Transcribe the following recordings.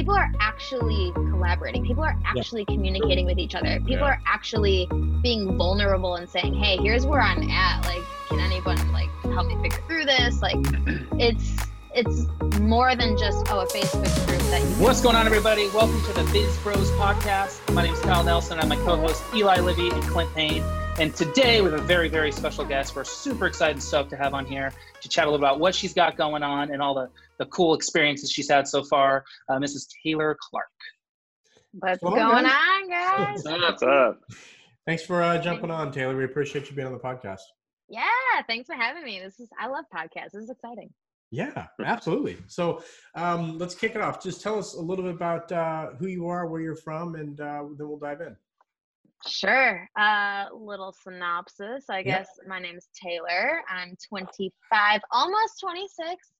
people are actually collaborating. People are actually yeah. communicating with each other. People yeah. are actually being vulnerable and saying, "Hey, here's where I'm at. Like, can anyone like help me figure through this?" Like, it's it's more than just oh a Facebook group that you. What's going on, everybody? Welcome to the Biz Bros podcast. My name is Kyle Nelson. I'm my co-host Eli Libby and Clint Payne. And today we have a very, very special guest. We're super excited and stoked to have on here to chat a little about what she's got going on and all the, the cool experiences she's had so far. Uh, Mrs. Taylor Clark. What's going on, guys? What's up? Thanks for uh, jumping on, Taylor. We appreciate you being on the podcast. Yeah, thanks for having me. This is I love podcasts. This is exciting. Yeah, absolutely. So um, let's kick it off. Just tell us a little bit about uh, who you are, where you're from, and uh, then we'll dive in. Sure. Uh, little synopsis. I guess yep. my name is Taylor. I'm 25, almost 26,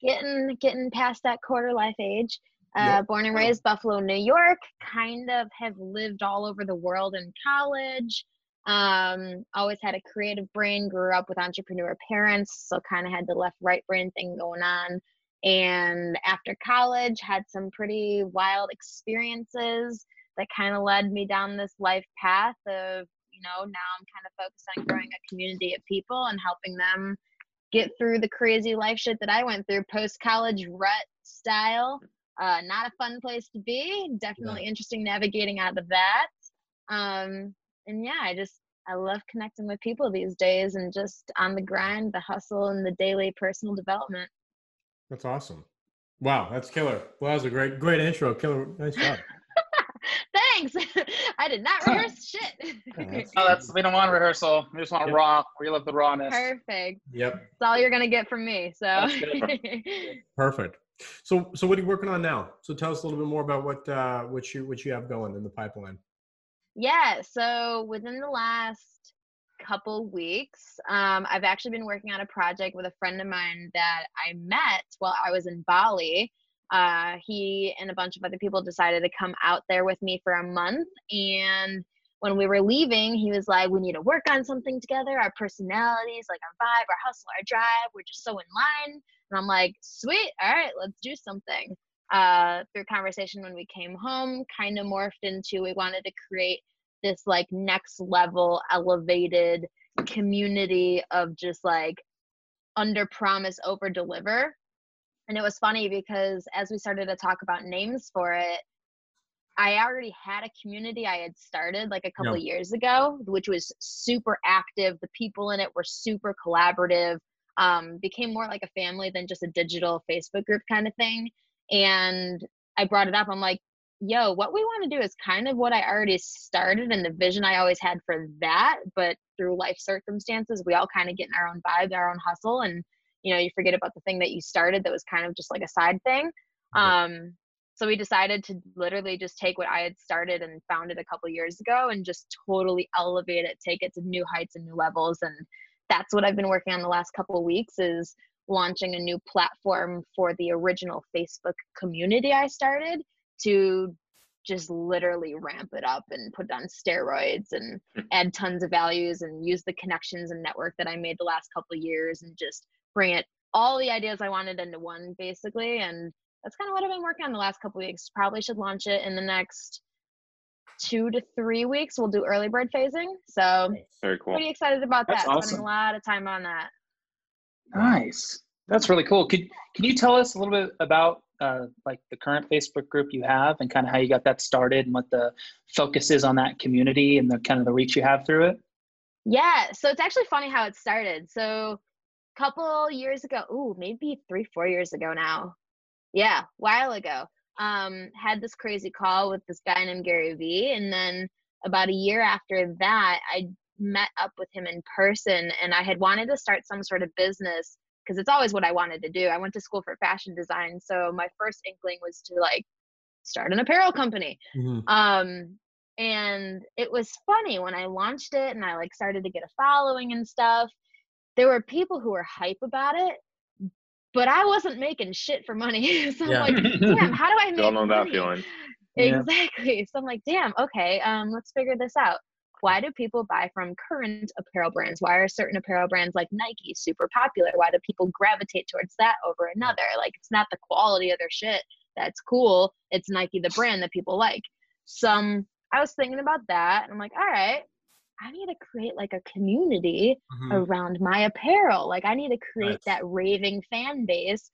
getting getting past that quarter life age. Uh, yep. Born and raised Buffalo, New York. Kind of have lived all over the world in college. Um, always had a creative brain. Grew up with entrepreneur parents, so kind of had the left right brain thing going on. And after college, had some pretty wild experiences that kind of led me down this life path of you know now i'm kind of focused on growing a community of people and helping them get through the crazy life shit that i went through post college rut style. Uh, not a fun place to be definitely yeah. interesting navigating out of that. Um, and yeah i just i love connecting with people these days and just on the grind the hustle and the daily personal development. That's awesome. Wow that's killer. Well that was a great great intro. Killer nice job thanks. I did not rehearse shit. oh, that's we don't want rehearsal. We just want yep. raw. We love the rawness. Perfect. Yep. That's all you're gonna get from me. So perfect. So so what are you working on now? So tell us a little bit more about what uh what you what you have going in the pipeline. Yeah. So within the last couple weeks, um, I've actually been working on a project with a friend of mine that I met while I was in Bali uh, he and a bunch of other people decided to come out there with me for a month. And when we were leaving, he was like, We need to work on something together. Our personalities, like our vibe, our hustle, our drive, we're just so in line. And I'm like, Sweet, all right, let's do something. Uh, through conversation when we came home, kind of morphed into we wanted to create this like next level elevated community of just like under promise over deliver and it was funny because as we started to talk about names for it, I already had a community I had started like a couple years ago, which was super active. The people in it were super collaborative. Um, became more like a family than just a digital Facebook group kind of thing. And I brought it up. I'm like, yo, what we want to do is kind of what I already started and the vision I always had for that. But through life circumstances, we all kind of get in our own vibe, our own hustle. And you know you forget about the thing that you started that was kind of just like a side thing um so we decided to literally just take what i had started and founded a couple years ago and just totally elevate it take it to new heights and new levels and that's what i've been working on the last couple of weeks is launching a new platform for the original facebook community i started to just literally ramp it up and put it on steroids and hmm. add tons of values and use the connections and network that I made the last couple of years and just bring it all the ideas I wanted into one basically. And that's kind of what I've been working on the last couple weeks. Probably should launch it in the next two to three weeks. We'll do early bird phasing. So very cool. Pretty excited about that's that. Awesome. Spending a lot of time on that. Nice. That's really cool. Could can you tell us a little bit about uh, like the current Facebook group you have and kind of how you got that started and what the focus is on that community and the kind of the reach you have through it? Yeah, so it's actually funny how it started. So couple years ago, ooh, maybe three, four years ago now. Yeah, while ago. Um, had this crazy call with this guy named Gary Vee. And then about a year after that, I met up with him in person and I had wanted to start some sort of business because it's always what I wanted to do. I went to school for fashion design. So my first inkling was to like start an apparel company. Mm-hmm. Um, and it was funny when I launched it and I like started to get a following and stuff there were people who were hype about it, but I wasn't making shit for money. so I'm like, damn, how do I make Don't know money? that feeling. Exactly. Yeah. So I'm like, damn, okay, um, let's figure this out. Why do people buy from current apparel brands? Why are certain apparel brands like Nike super popular? Why do people gravitate towards that over another? Like, it's not the quality of their shit. That's cool. It's Nike, the brand that people like. Some, I was thinking about that and I'm like, all right, I need to create like a community mm-hmm. around my apparel. Like I need to create that raving fan base.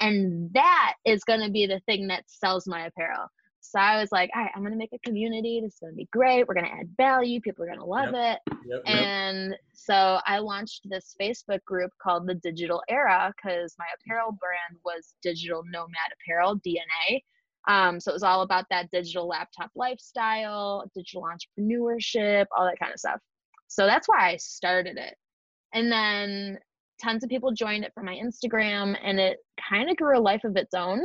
And that is going to be the thing that sells my apparel. So I was like, all right, I'm going to make a community. This is going to be great. We're going to add value. People are going to love yep. it. Yep, and yep. so I launched this Facebook group called the Digital Era because my apparel brand was Digital Nomad Apparel, DNA. Um, so it was all about that digital laptop lifestyle, digital entrepreneurship, all that kind of stuff. So that's why I started it. And then tons of people joined it from my Instagram and it kind of grew a life of its own.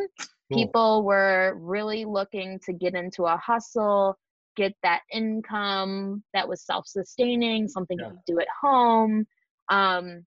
Cool. People were really looking to get into a hustle, get that income that was self sustaining, something yeah. you could do at home. Um,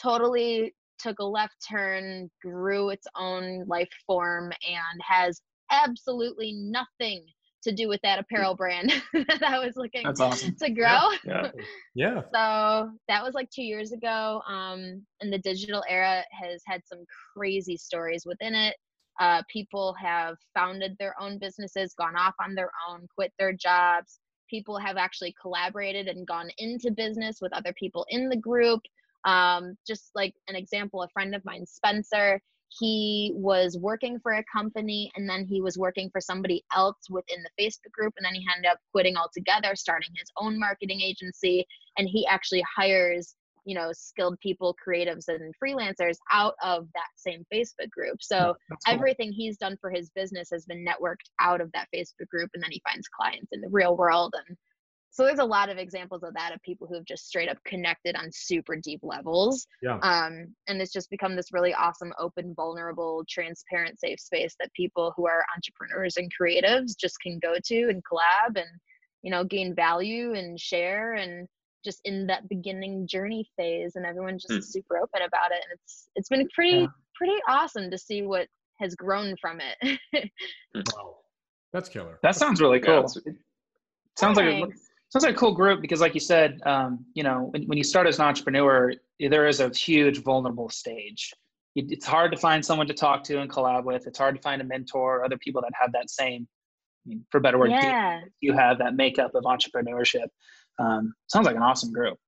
totally took a left turn, grew its own life form, and has absolutely nothing to do with that apparel brand that I was looking awesome. to grow. Yeah. yeah. so that was like two years ago. Um, and the digital era has had some crazy stories within it. Uh, people have founded their own businesses, gone off on their own, quit their jobs. People have actually collaborated and gone into business with other people in the group. Um, just like an example, a friend of mine, Spencer, he was working for a company and then he was working for somebody else within the Facebook group. And then he ended up quitting altogether, starting his own marketing agency. And he actually hires you know skilled people creatives and freelancers out of that same facebook group so cool. everything he's done for his business has been networked out of that facebook group and then he finds clients in the real world and so there's a lot of examples of that of people who have just straight up connected on super deep levels yeah. um, and it's just become this really awesome open vulnerable transparent safe space that people who are entrepreneurs and creatives just can go to and collab and you know gain value and share and just in that beginning journey phase and everyone just mm. super open about it and it's it's been pretty yeah. pretty awesome to see what has grown from it hmm. wow that's killer that sounds really cool yeah, it sounds Thanks. like a sounds like a cool group because like you said um, you know when, when you start as an entrepreneur there is a huge vulnerable stage. It's hard to find someone to talk to and collab with. It's hard to find a mentor or other people that have that same I mean, for better word yeah. you have that makeup of entrepreneurship. Um, sounds like an awesome group.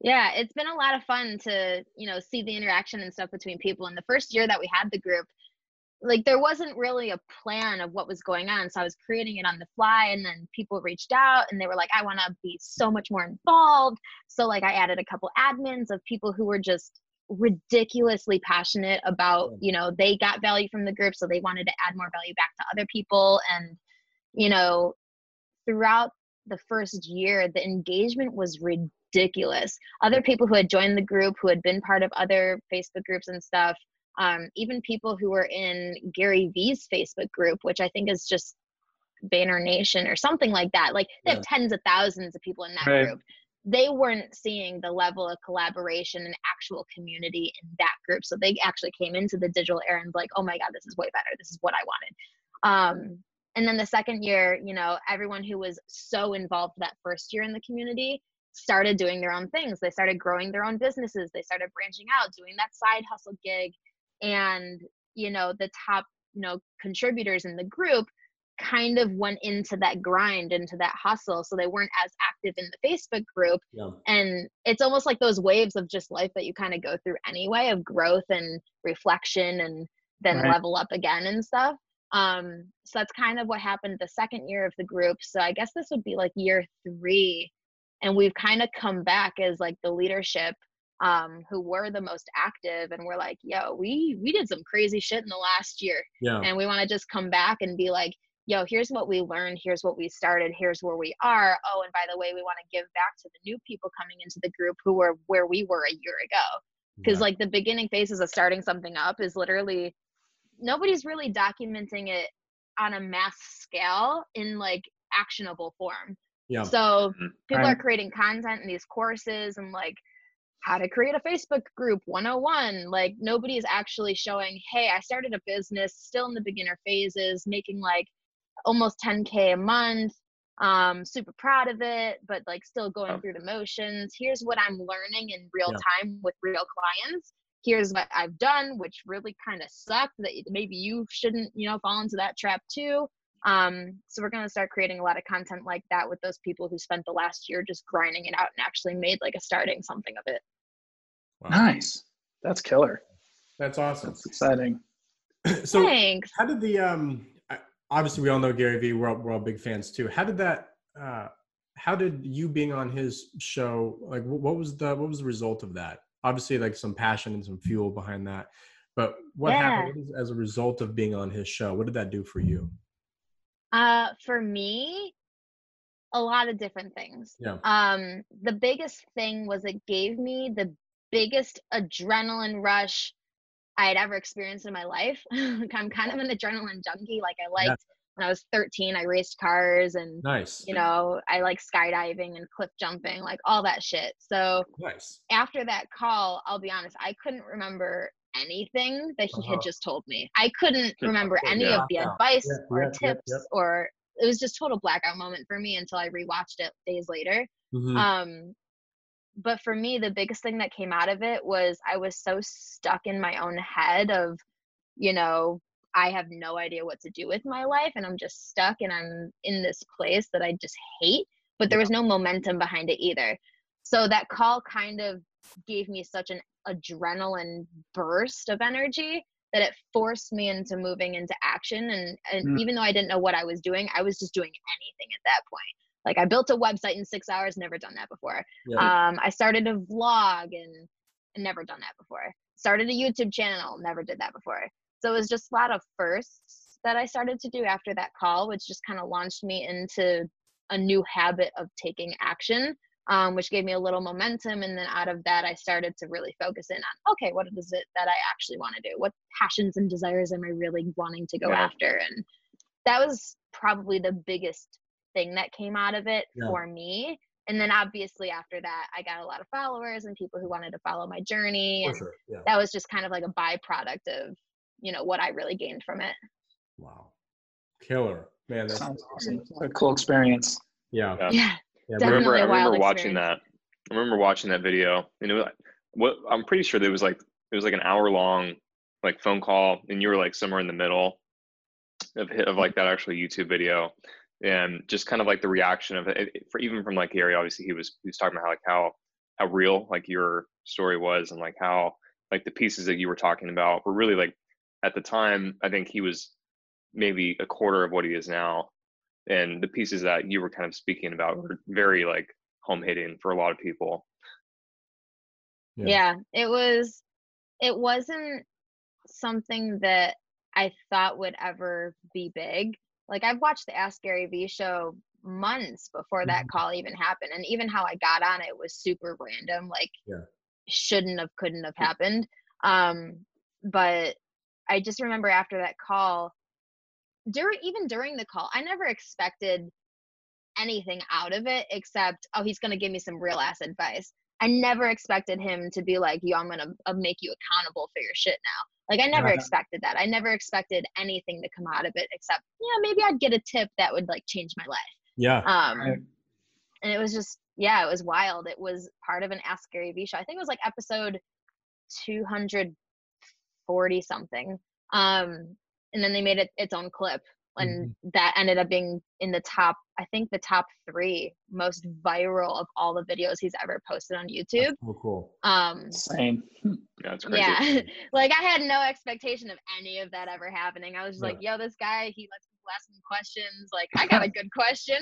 Yeah it's been a lot of fun to you know see the interaction and stuff between people. And the first year that we had the group like there wasn't really a plan of what was going on. So i was creating it on the fly and then people reached out and they were like i want to be so much more involved. So like i added a couple admins of people who were just ridiculously passionate about you know they got value from the group so they wanted to add more value back to other people. And you know throughout the first year, the engagement was ridiculous. Other people who had joined the group, who had been part of other Facebook groups and stuff, um, even people who were in Gary Vee's Facebook group, which I think is just Vayner Nation or something like that. Like they yeah. have tens of thousands of people in that right. group. They weren't seeing the level of collaboration and actual community in that group. So they actually came into the digital era and like, oh my God, this is way better. This is what I wanted. Um, and then the second year you know everyone who was so involved that first year in the community started doing their own things they started growing their own businesses they started branching out doing that side hustle gig and you know the top you know contributors in the group kind of went into that grind into that hustle so they weren't as active in the facebook group yeah. and it's almost like those waves of just life that you kind of go through anyway of growth and reflection and then right. level up again and stuff um, so that's kind of what happened the second year of the group. So I guess this would be like year three. And we've kind of come back as like the leadership um, who were the most active and we're like, yo, we we did some crazy shit in the last year. Yeah. And we want to just come back and be like, yo, here's what we learned, here's what we started, here's where we are. Oh, and by the way, we want to give back to the new people coming into the group who were where we were a year ago. Because yeah. like the beginning phases of starting something up is literally nobody's really documenting it on a mass scale in like actionable form. Yeah. So mm-hmm. people right. are creating content in these courses and like how to create a Facebook group 101. Like nobody is actually showing, hey, I started a business still in the beginner phases, making like almost 10K a month. Um, super proud of it, but like still going through the motions. Here's what I'm learning in real yeah. time with real clients here's what I've done, which really kind of sucked that maybe you shouldn't, you know, fall into that trap too. Um, so we're gonna start creating a lot of content like that with those people who spent the last year just grinding it out and actually made like a starting something of it. Wow. Nice. That's killer. That's awesome. That's exciting. so Thanks. how did the um obviously we all know Gary Vee, we're all, we're all big fans too. How did that uh how did you being on his show like what was the what was the result of that? Obviously like some passion and some fuel behind that. But what Yeah. happened as a result of being on his show? What did that do for you? Uh, for me, a lot of different things. Yeah. Um, the biggest thing was it gave me the biggest adrenaline rush I had ever experienced in my life. I'm kind of an adrenaline junkie. Like I Yeah. liked when I was 13, I raced cars and Nice. you know, I like skydiving and cliff jumping, like all that shit. So Nice. after that call, I'll be honest, I couldn't remember anything that he Uh-huh. had just told me. I couldn't Yeah, remember yeah. any of the Yeah, advice yeah, or yeah, yeah, tips yeah. or it was just total blackout moment for me until I rewatched it days later. Mhm. Um but for me the biggest thing that came out of it was I was so stuck in my own head of you know I have no idea what to do with my life and I'm just stuck and I'm in this place that I just hate but there was no momentum behind it either. So that call kind of gave me such an adrenaline burst of energy that it forced me into moving into action and, and Mm. even though I didn't know what I was doing, I was just doing anything at that point. Like I built a website in six hours, never done that before. Yeah. Um, I started a vlog and, and never done that before. Started a YouTube channel, never did that before. So it was just a lot of firsts that I started to do after that call, which just kind of launched me into a new habit of taking action, um, which gave me a little momentum. And then out of that, I started to really focus in on okay, what is it that I actually want to do? What passions and desires am I really wanting to go Yeah. after? And that was probably the biggest thing that came out of it Yeah. for me. And then obviously after that, I got a lot of followers and people who wanted to follow my journey. For And sure. Yeah. that was just kind of like a byproduct of, you know, what I really gained from it. Wow. Killer. Man, that Sounds awesome. A cool experience. yeah. Yeah. Yeah. yeah I remember, I a wild remember watching that. I remember watching that video, and it was what I'm pretty sure there was like it was like an hour long like phone call, and you were like somewhere in the middle of hit of like that actual YouTube video, and just kind of like the reaction of it, it- for even from like Gary. Obviously, he was he was talking about how like how how real like your story was, and like how like the pieces that you were talking about were really like at the time. I think he was maybe a quarter of what he is now and the pieces that you were kind of speaking about were very like home hitting for a lot of people. Yeah. yeah it was it wasn't something that i thought would ever be big like i've watched the ask gary vee show months before that Mhm. call even happened and even how i got on it was super random like Yeah. shouldn't have couldn't have happened um but i just remember after that call during even during the call i never expected anything out of it except oh he's going to give me some real ass advice I never expected him to be like, yo, I'm gonna make you accountable for your shit now. Like I never Yeah. expected that. I never expected anything to come out of it except, yeah, maybe I'd get a tip that would like change my life. Yeah. Um, Right. and it was just, yeah, it was wild. It was part of an Ask Gary Vee show. I think it was like episode 240 something. Um, and then they made it its own clip, and that ended up being in the top. I think the top three most viral of all the videos he's ever posted on YouTube. Oh, cool. Um, Insane. Yeah, it's crazy. yeah, like I had no expectation of any of that ever happening. I was just Yeah. like, yo, this guy, he lets people ask him questions. Like, I got a good question.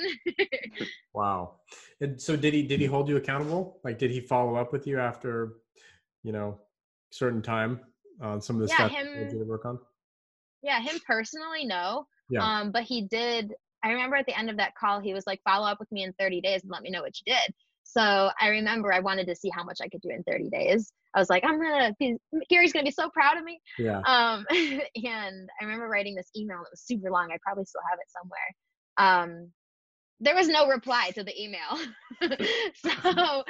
Wow. And so did he did he hold you accountable? Like did he follow up with you after, you know, certain time on some of the Yeah, stuff him- you did work on? yeah, him personally, no. Yeah. Um, but he did. I remember at the end of that call, he was like, follow up with me in 30 days and let me know what you did. So I remember I wanted to see how much I could do in 30 days. I was like, I'm gonna be Gary's gonna be so proud of me. Yeah. Um, and I remember writing this email that was super long. I probably still have it somewhere. Um, there was no reply to the email. so,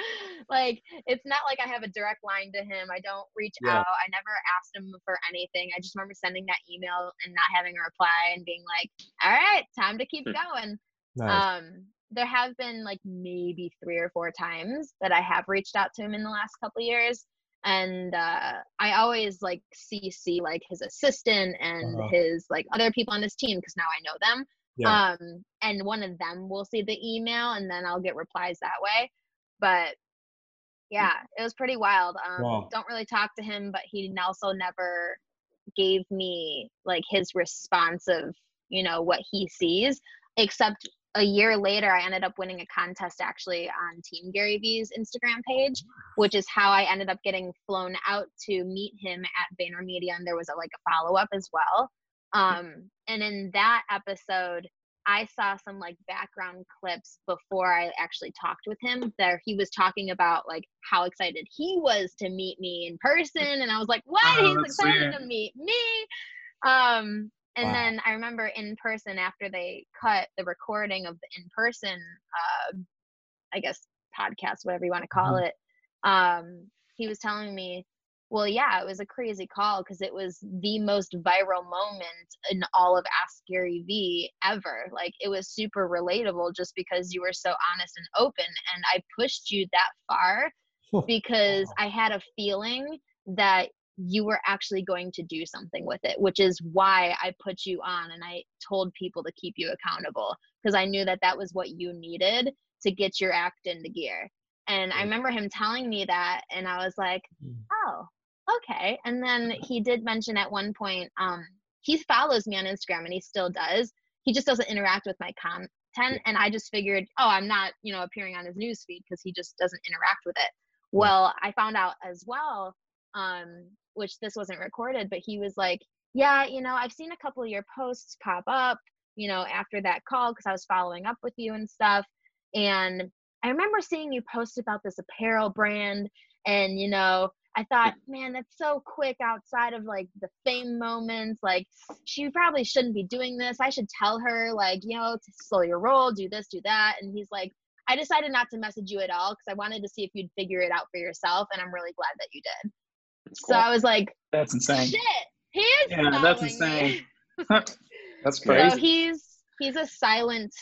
like, it's not like I have a direct line to him. I don't reach Yeah. out. I never asked him for anything. I just remember sending that email and not having a reply and being like, all right, time to keep Hmm. going. Nice. Um, there have been like maybe three or four times that I have reached out to him in the last couple years. and uh, I always like CC like his assistant and Uh-huh. his like other people on his team because now I know them. Yeah. Um, and one of them will see the email, and then I'll get replies that way. But yeah, it was pretty wild. Um, Wow. Don't really talk to him, but he also never gave me like his response of you know what he sees, except a year later, I ended up winning a contest actually on Team Gary Vee's Instagram page, which is how I ended up getting flown out to meet him at VaynerMedia, and there was a, like a follow up as well. Um, and in that episode, I saw some like background clips before I actually talked with him. There, he was talking about like how excited he was to meet me in person, and I was like, "What? Oh, He's excited to meet me!" Um, and Wow. then I remember in person after they cut the recording of the in person, uh, I guess podcast, whatever you want to call it. Um, he was telling me, well, yeah, it was a crazy call because it was the most viral moment in all of Ask Gary Vee ever. Like it was super relatable just because you were so honest and open, and I pushed you that far because I had a feeling that you were actually going to do something with it, which is why I put you on and I told people to keep you accountable because I knew that that was what you needed to get your act into gear. And I remember him telling me that, and I was like, Mm. oh, okay. And then he did mention at one point, um, he follows me on Instagram and he still does. He just doesn't interact with my content. And I just figured, oh, I'm not, you know, appearing on his newsfeed because he just doesn't interact with it. Well, I found out as well, um, which this wasn't recorded, but he was like, yeah, you know, I've seen a couple of your posts pop up, you know, after that call because I was following up with you and stuff. And I remember seeing you post about this apparel brand, and you know, I thought, man, that's so quick outside of like the fame moments. Like, she probably shouldn't be doing this. I should tell her, like, you know, to slow your roll, do this, do that. And he's like, I decided not to message you at all because I wanted to see if you'd figure it out for yourself, and I'm really glad that you did. That's So cool. I was like, That's insane. shit, he is. Yeah, that's insane. That's So crazy. he's he's a silent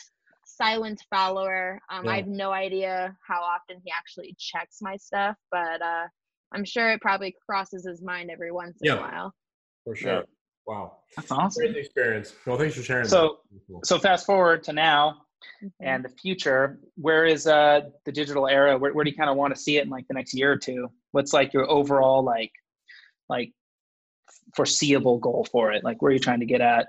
silent follower. Um, Yeah. I have no idea how often he actually checks my stuff, but uh, I'm sure it probably crosses his mind every once in Yeah. a while. For sure. Yeah. Wow. That's awesome. Great experience. Well, thanks for sharing. So- that. Cool. So fast forward to now Mhm. and the future. Where is uh the digital era? Where, where do you kind of want to see it in like the next year or two? What's like your overall like like foreseeable goal for it? Like where are you trying to get at?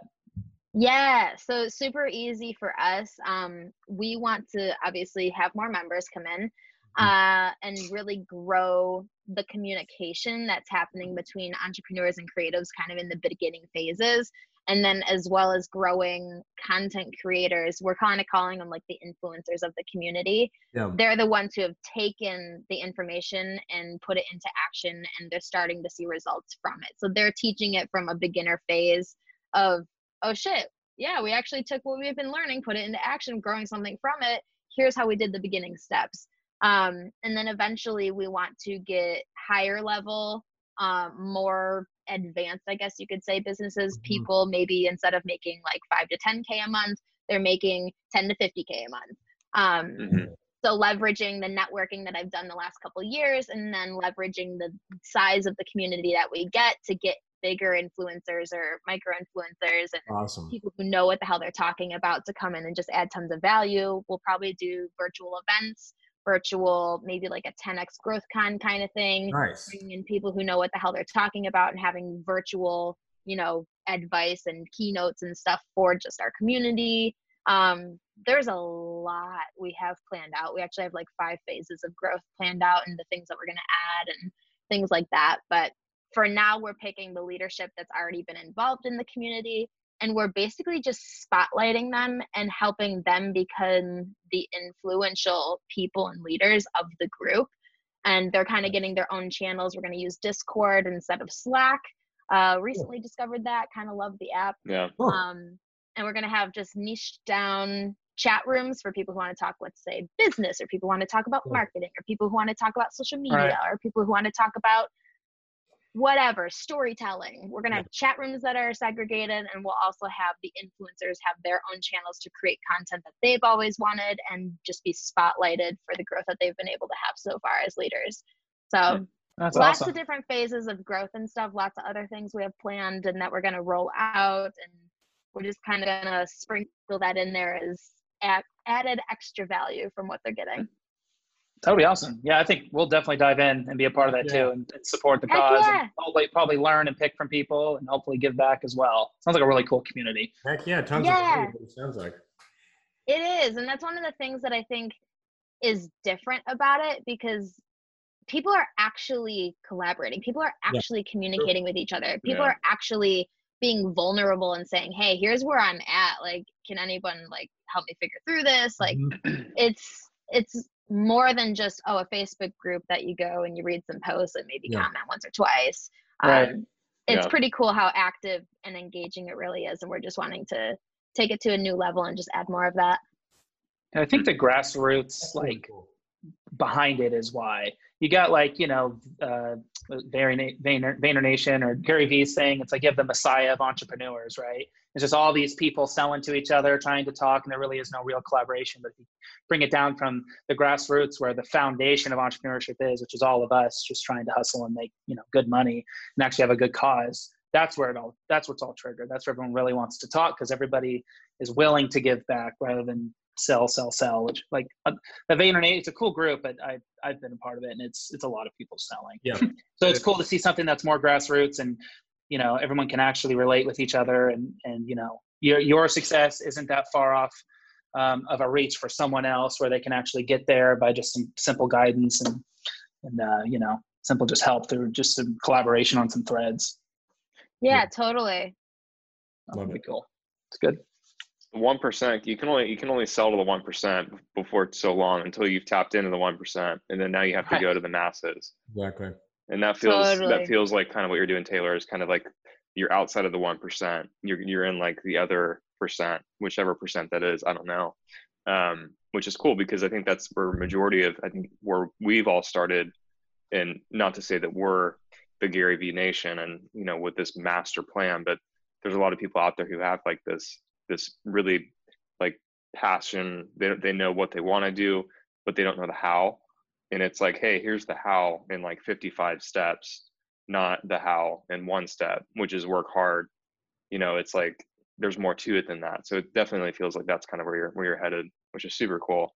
Yeah, so super easy for us. Um, we want to obviously have more members come in uh, and really grow the communication that's happening between entrepreneurs and creatives kind of in the beginning phases. And then as well as growing content creators, we're kind of calling them like the influencers of the community. Yeah. they're the ones who have taken the information and put it into action and they're starting to see results from it. So they're teaching it from a beginner phase of oh shit. Yeah we actually took what we've been learning put it into action growing something from it. Here's how we did the beginning steps um, and then eventually we want to get higher level um, more advanced i guess you could say businesses Mhm. people maybe instead of making like 5 to 10k a month they're making 10 to 50k a month um, Mhm. so leveraging the networking that i've done the last couple of years and then leveraging the size of the community that we get to get bigger influencers or micro influencers and Awesome. people who know what the hell they're talking about to come in and just add tons of value we'll probably do virtual events virtual maybe like a 10x growth con kind of thing Nice. bringing in people who know what the hell they're talking about and having virtual you know advice and keynotes and stuff for just our community. Um, there's a lot we have planned out. We actually have like five phases of growth planned out and the things that we're going to add and things like that. But for now we're picking the leadership that's already been involved in the community and we're basically just spotlighting them and helping them become the influential people and leaders of the group. And they're kind of getting their own channels. We're going to use discord instead of slack. Uh, recently discovered that kind of love the app. Yeah. Um, and we're going to have just niche down chat rooms for people who want to talk let's say business or people want to talk about Cool. marketing or people who want to talk about social media Right. or people who want to talk about whatever storytelling we're going to Yeah. have chat rooms that are segregated and we'll also have the influencers have their own channels to create content that they've always wanted and just be spotlighted for the growth that they've been able to have so far as leaders so That's lots awesome. of different phases of growth and stuff. Lots of other things we have planned and that we're gonna roll out, and we're just kind of gonna sprinkle that in there as added extra value from what they're getting. That'll be awesome. Yeah, I think we'll definitely dive in and be a part of that Yeah. too and, and support the Heck cause yeah. and hopefully probably learn and pick from people and hopefully give back as well. Sounds like a really cool community. Heck yeah, tons Yeah. of value, it sounds like. It is, and that's one of the things that I think is different about it because people are actually collaborating. People are Yeah. actually communicating with each other. People Yeah. are actually being vulnerable and saying, "Hey, here's where I'm at. Like, can anyone like help me figure through this?" Like, Mhm. it's it's more than just oh a Facebook group that you go and you read some posts and maybe Yeah. comment once or twice. Right. Um, it's Yeah. pretty cool how active and engaging it really is, and we're just wanting to take it to a new level and just add more of that. And I think the grassroots That's really like cool. behind it is why you got like you know uh Vayner, Vayner, Vayner Nation or Gary Vee's saying it's like you have the messiah of entrepreneurs right it's just all these people selling to each other trying to talk and there really is no real collaboration but if you bring it down from the grassroots where the foundation of entrepreneurship is which is all of us just trying to hustle and make you know good money and actually have a good cause that's where it all that's what's all triggered that's where everyone really wants to talk because everybody is willing to give back rather than sell sell sell which like uh, the Vayner, it's a cool group, but I I've been a part of it, and it's it's a lot of people selling. Yeah. So it's cool to see something that's more grassroots, and you know everyone can actually relate with each other, and and you know your your success isn't that far off um, of a reach for someone else, where they can actually get there by just some simple guidance and and uh, you know simple just help through just some collaboration on some threads. Yeah, Yeah. totally. that would be cool. It's good. one percent you can only you can only sell to the one percent before it's so long until you've tapped into the one percent and then now you have to Right. go to the masses Exactly. And that feels Totally. that feels like kind of what you're doing taylor is kind of like you're outside of the one percent. You're you're in like the other percent whichever percent that is i don't know. Um which is cool because i think that's where majority of i think where we've all started. And not to say that we're the gary v nation and you know with this master plan but there's a lot of people out there who have like this this really like passion. They, they know what they want to do but they don't know the how and it's like hey here's the how in like 55 steps not the how in one step which is work hard you know it's like there's more to it than that so it definitely feels like that's kind of where you're where you're headed which is super cool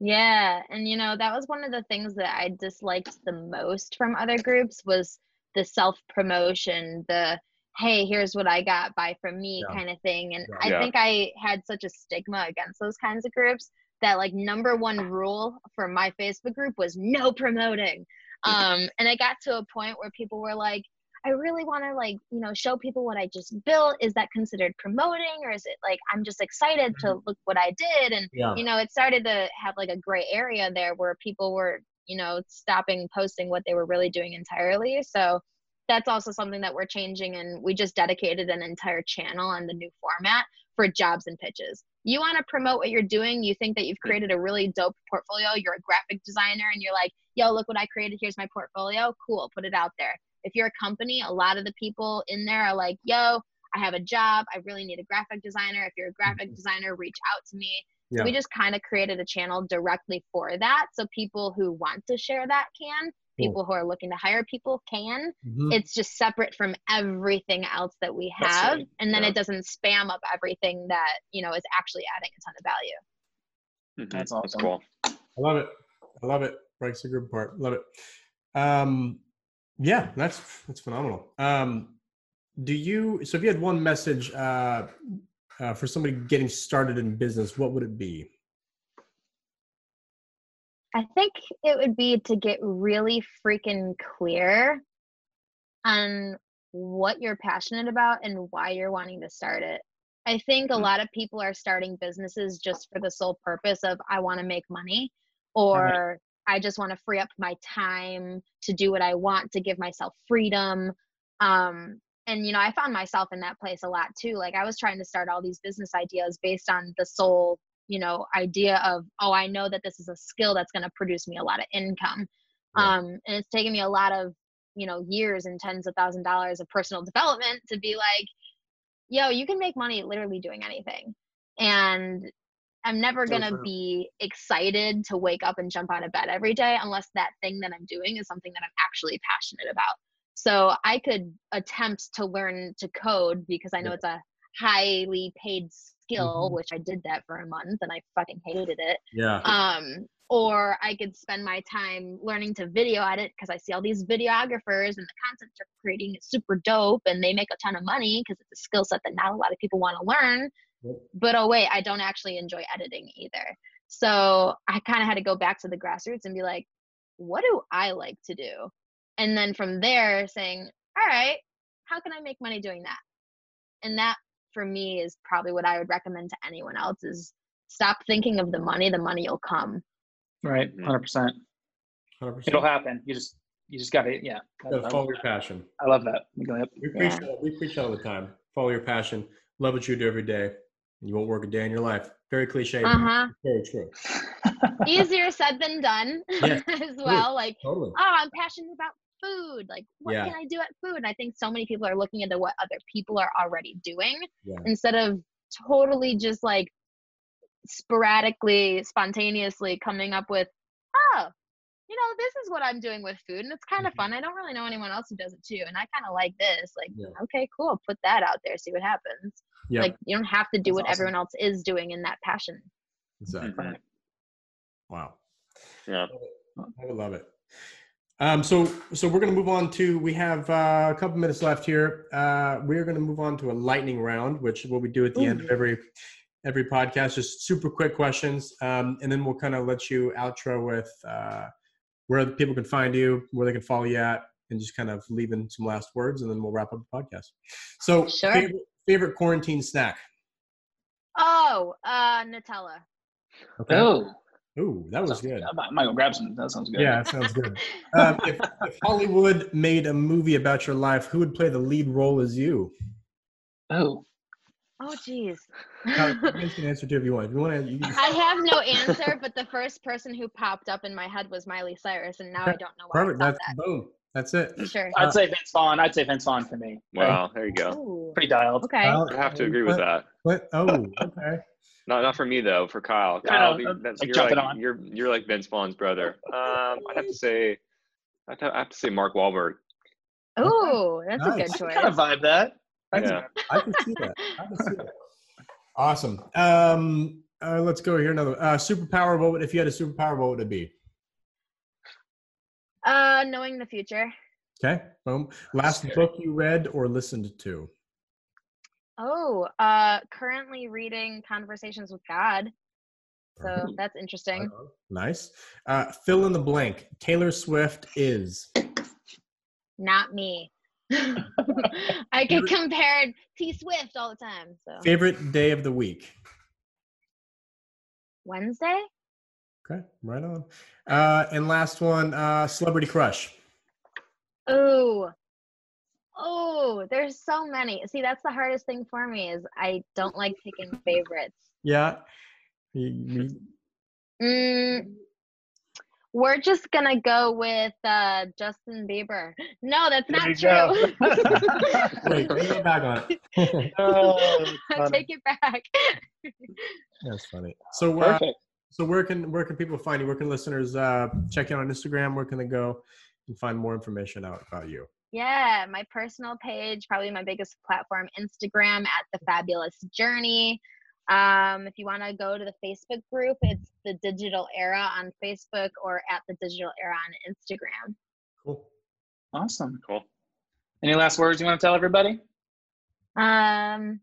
Yeah, and you know, that was one of the things that I disliked the most from other groups was the self-promotion, the hey, here's what I got, buy from me Yeah. kind of thing. And Yeah. I think I had such a stigma against those kinds of groups that like number one rule for my Facebook group was no promoting. Um, and I got to a point where people were like, I really want to like, you know, show people what I just built. Is that considered promoting or is it like I'm just excited to look what I did? And Yeah. you know, it started to have like a gray area there where people were, you know, stopping posting what they were really doing entirely. So that's also something that we're changing. And we just dedicated an entire channel on the new format for jobs and pitches. You want to promote what you're doing. You think that you've created a really dope portfolio. You're a graphic designer and you're like, yo, look what I created. Here's my portfolio. Cool. Put it out there. If you're a company, a lot of the people in there are like, yo, I have a job. I really need a graphic designer. If you're a graphic mm-hmm. designer, reach out to me. So we just kind of created a channel directly for that. So people who want to share that can. People who are looking to hire people can. Mhm. It's just separate from everything else that we have. right. And then Yeah. it doesn't spam up everything that, you know, is actually adding a ton of value. Mhm. That's that's awesome. cool I love it. I love it. Breaks the group apart. Love it. Um, yeah, that's that's phenomenal. Um, do you? So if you had one message uh, uh, for somebody getting started in business, what would it be? I think it would be to get really freaking clear on what you're passionate about and why you're wanting to start it. I think a Mm. lot of people are starting businesses just for the sole purpose of I want to make money or I just want to free up my time to do what I want to give myself freedom. Um, and you know, I found myself in that place a lot too. Like I was trying to start all these business ideas based on the sole, you know, idea of, oh, I know that this is a skill that's going to produce me a lot of income. Yeah. Um, and it's taken me a lot of, you know, years and tens of thousand dollars of personal development to be like, yo, you can make money literally doing anything. And I'm never going to be excited to wake up and jump out of bed every day unless that thing that I'm doing is something that I'm actually passionate about. So I could attempt to learn to code because I know Yeah. it's a highly paid skill, Mhm. which I did that for a month and I fucking hated it. Yeah. Um, or I could spend my time learning to video edit because I see all these videographers and the content they're creating is super dope and they make a ton of money because it's a skill set that not a lot of people want to learn. Yep. But oh wait, I don't actually enjoy editing either. So I kind of had to go back to the grassroots and be like, what do I like to do? And then from there saying, all right, how can I make money doing that? And that for me is probably what I would recommend to anyone else is stop thinking of the money, the money will come. Right, Mhm. hundred percent. 100%. It'll happen. You just you just gotta yeah. I, Gotta follow your passion. I love that. You go, yep. We Yeah. preach that. We preach that all the time. Follow your passion. Love what you do every day. And you won't work a day in your life. Very cliche. Uh-huh. Very true. Easier said than done Yes, as well. Like, Totally. oh, I'm passionate about food. Like, what Yeah. can I do at food? And I think so many people are looking into what other people are already doing Yeah. instead of totally just like sporadically, spontaneously coming up with, oh, you know, this is what I'm doing with food, and it's kind of Mhm. fun. I don't really know anyone else who does it too, and I kind of like this. Like, Yeah. okay, cool, put that out there, see what happens. Yeah. Like, you don't have to do That's what awesome. everyone else is doing in that passion. exactly. Mhm. Wow. Yeah. I would love it. Um, so, so we're going to move on to. We have uh, a couple minutes left here. Uh, we're going to move on to a lightning round, which is what we do at the end of every every podcast. Just super quick questions, um, and then we'll kind of let you outro with uh, where the people can find you, where they can follow you at, and just kind of leave in some last words, and then we'll wrap up the podcast. So, Sure. favorite, favorite quarantine snack. Oh, uh, Nutella. Okay. Oh, Ooh, that was good. I might, I might go grab some. That sounds good. Yeah, that sounds good. um, if, if Hollywood made a movie about your life, who would play the lead role as you? Oh, Oh, jeez. Now, you can answer too if you want. If you want to, you can, I have no answer, but the first person who popped up in my head was Miley Cyrus, and now I don't know why perfect. I That's thought boom. That's it. Sure. I'd say Vince Vaughn. I'd say Vince Vaughn for me. Wow. There you go. Ooh. Pretty dialed. Okay. Kyle, I have to agree with what- that. What? Oh, okay. Not not for me though. For Kyle. I Kyle, know, that's, like you're like on. you're you're like Vince Vaughn's brother. Um, I'd have to say, I'd have, I have to say Mark Wahlberg. Ooh, that's a Nice. good I choice. kind of vibe that. I can, Yeah. I can see that. I can see that. Awesome. Um, uh, let's go here. Another uh, superpower. What would, if you had a superpower? What would it be? Uh, knowing the future. Okay. Boom. Last book you read or listened to? Oh, uh, currently reading Conversations with God. So that's interesting. Nice. Uh, fill in the blank. Taylor Swift is. Not me. I get compared T Swift all the time. So Favorite day of the week. Wednesday. Okay, right on. Uh, and last one, uh, celebrity crush. Ooh. Oh, there's so many. See, that's the hardest thing for me is I don't like picking favorites. Yeah. You- you- Mm, we're just gonna go with uh, Justin Bieber. No, that's There not true. Wait, you go back on it. Oh, I take it back. That's funny. So, uh, Perfect. so where can where can people find you? Where can listeners uh, check you on Instagram? Where can they go and find more information out about you? Yeah, my personal page, probably my biggest platform, Instagram at the Fabulous Journey. Um, if you want to go to the Facebook group, it's the Digital Era on Facebook or at the Digital Era on Instagram. Cool. Awesome. Cool. Any last words you want to tell everybody? Um,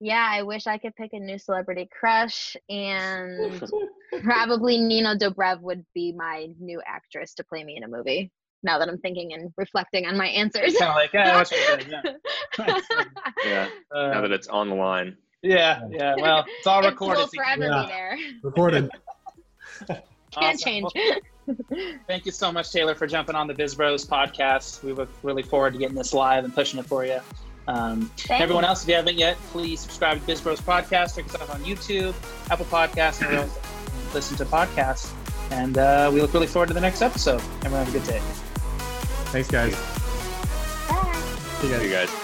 yeah, I wish I could pick a new celebrity crush, and probably Nina Dobrev would be my new actress to play me in a movie. Now that I'm thinking and reflecting on my answers. Kind of like, yeah, what should Yeah. Yeah. Uh, Now that it's on the line. yeah, yeah. Well, it's all It recorded. will forever Yeah. be there. Recorded. Can't Awesome. change. Well, thank you so much, Taylor, for jumping on the Biz Bros podcast. We look really forward to getting this live and pushing it for you. Um, everyone else, if you haven't yet, please subscribe to Biz Bros podcast. Check us out on YouTube, Apple Podcasts, and wherever else you listen to podcasts. And uh, we look really forward to the next episode. Everyone have a good day. Thanks, guys. Bye. See you guys. You guys.